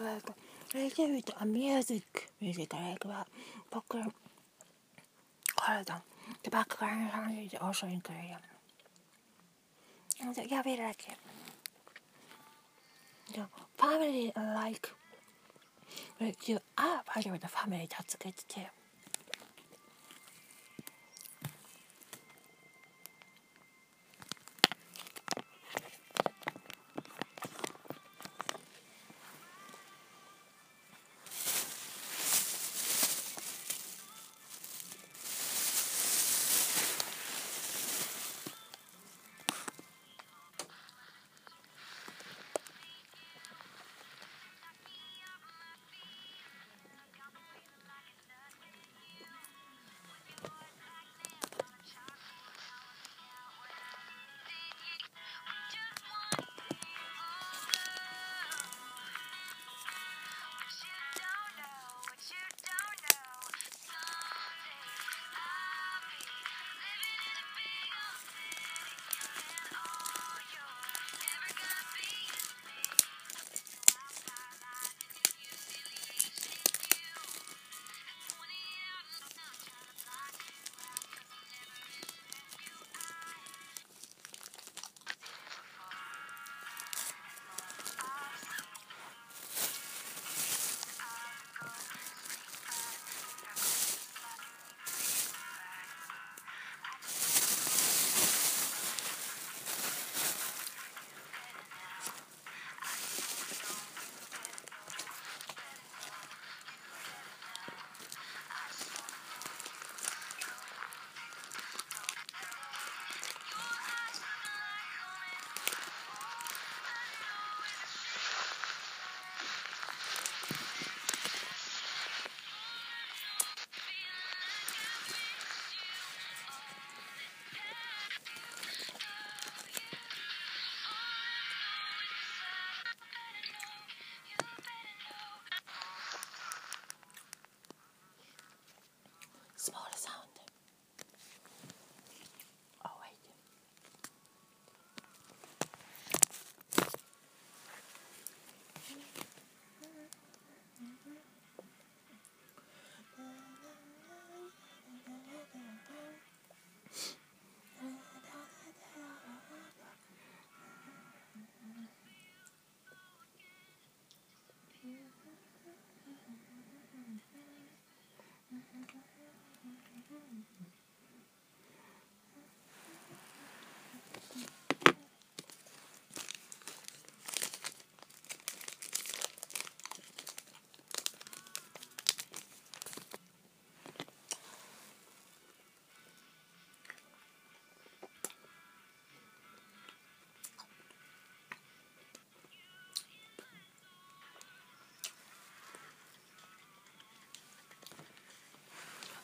like related to a music, music I like about poker. The background sound is also in Korean. And yeah, we like it. The family like, like you are part of the family. That's good too.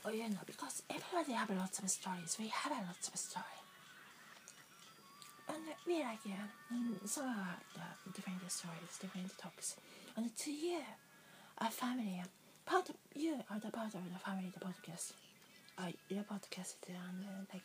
Oh, you know, because everybody have lots of stories. We have a lots of story. And we like, and some the different stories, different talks. And to you, a family, part of you are the part of the family, the podcast. Uh, your podcast, and uh, thank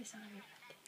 手相見って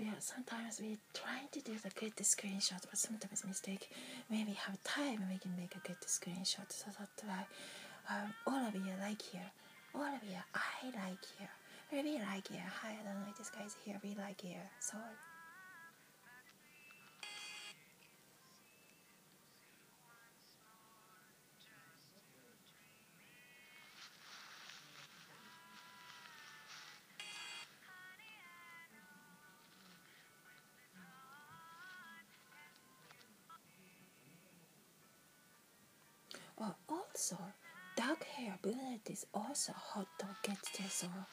yeah, sometimes we try to do the good screenshot, but sometimes mistake. When we have time, we can make a good screenshot. So that's why um, all of you like here, all of you, I like here, we like here. Hi, I don't know, this guy's here, we like here. So So, Dark hair brunette is also hot to get dinosaur.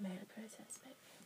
Male princess, baby.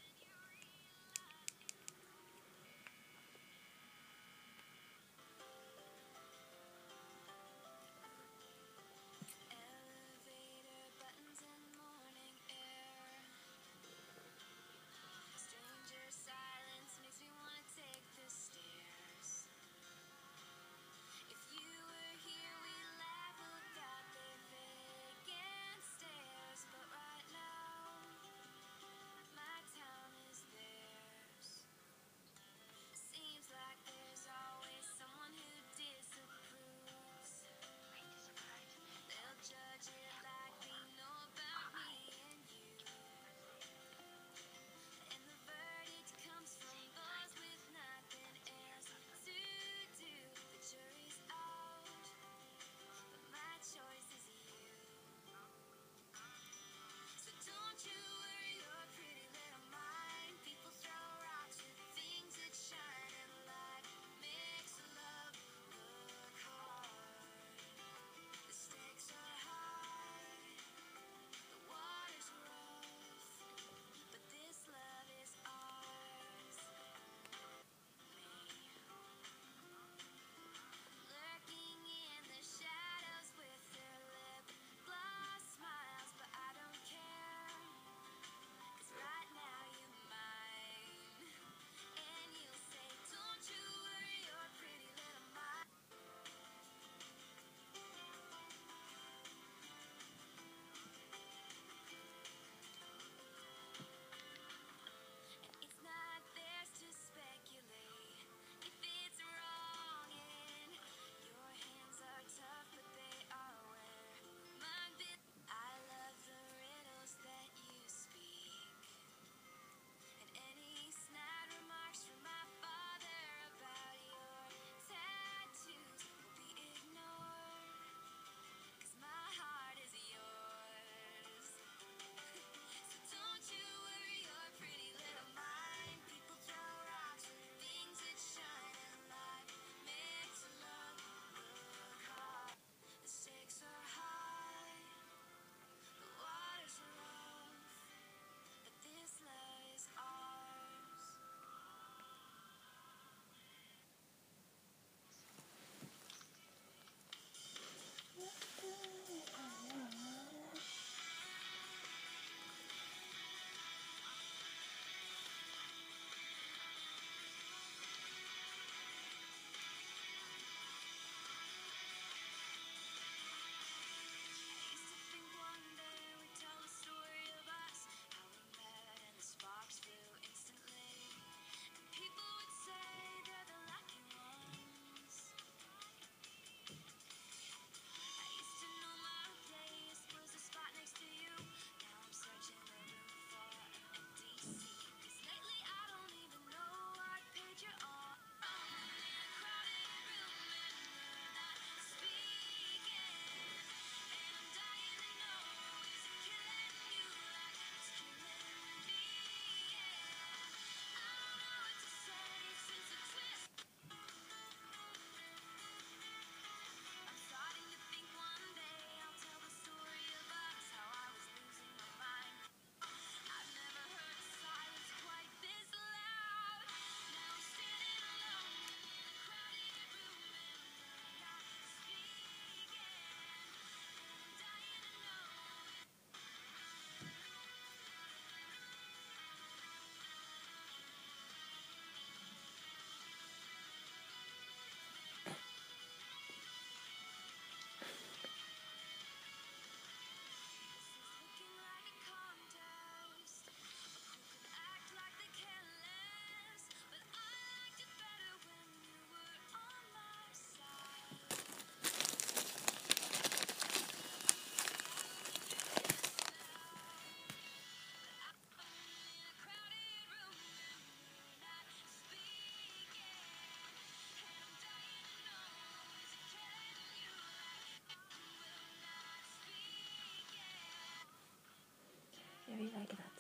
We like that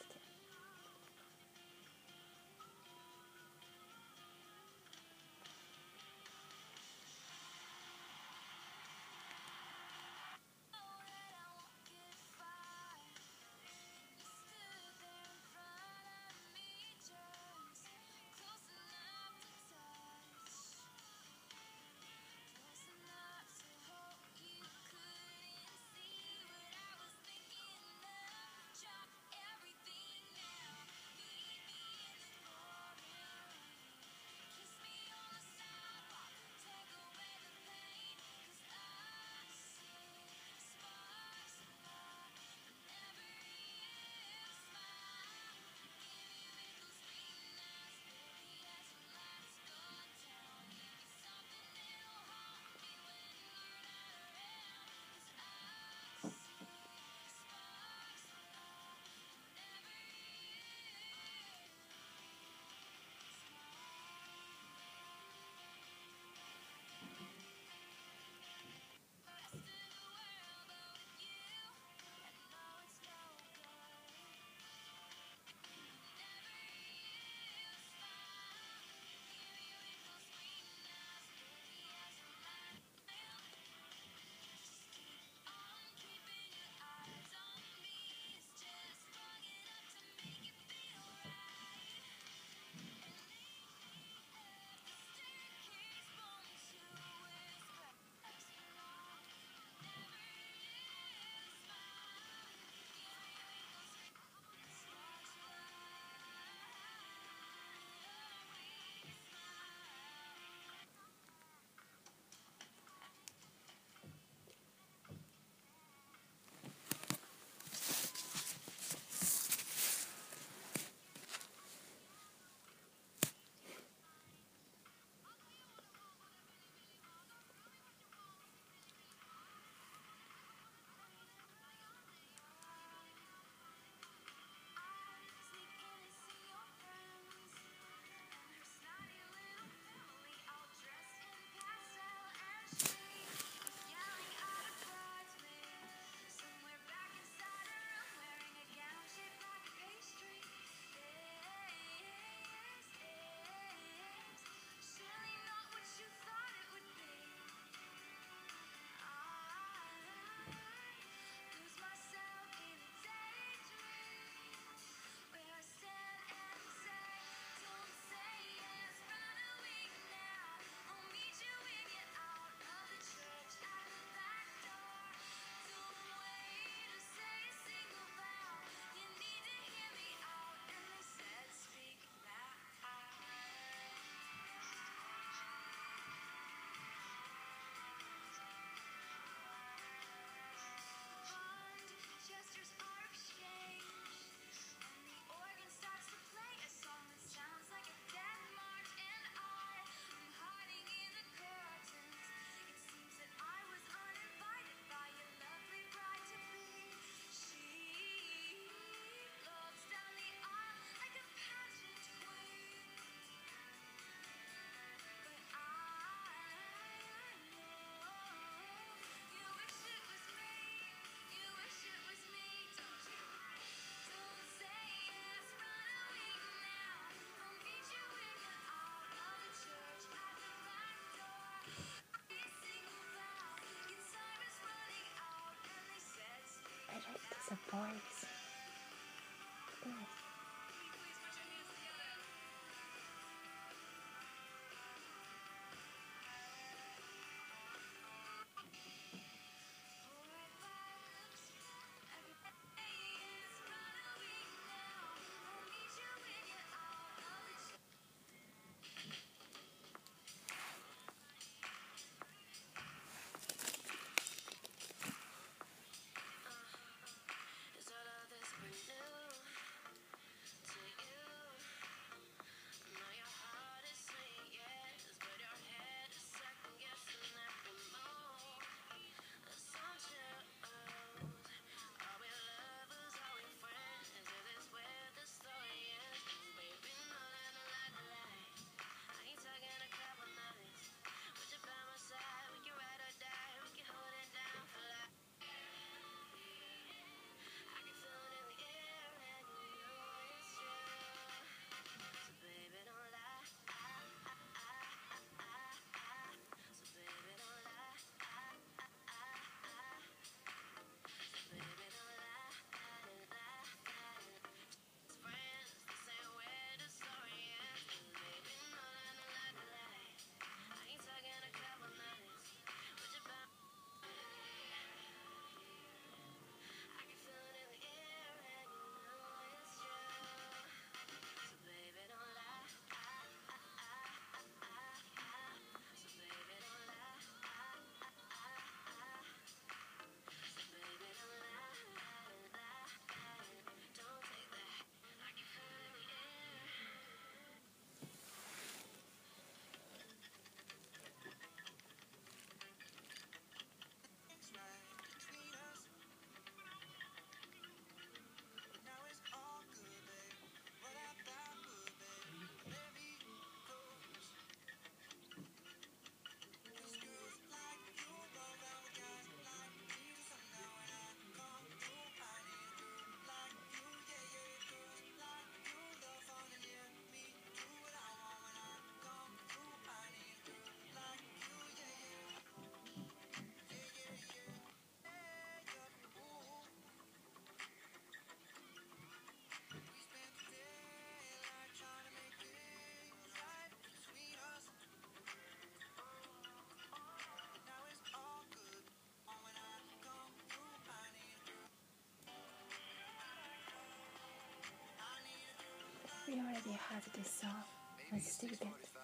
voice. We already have this song. Let's do it.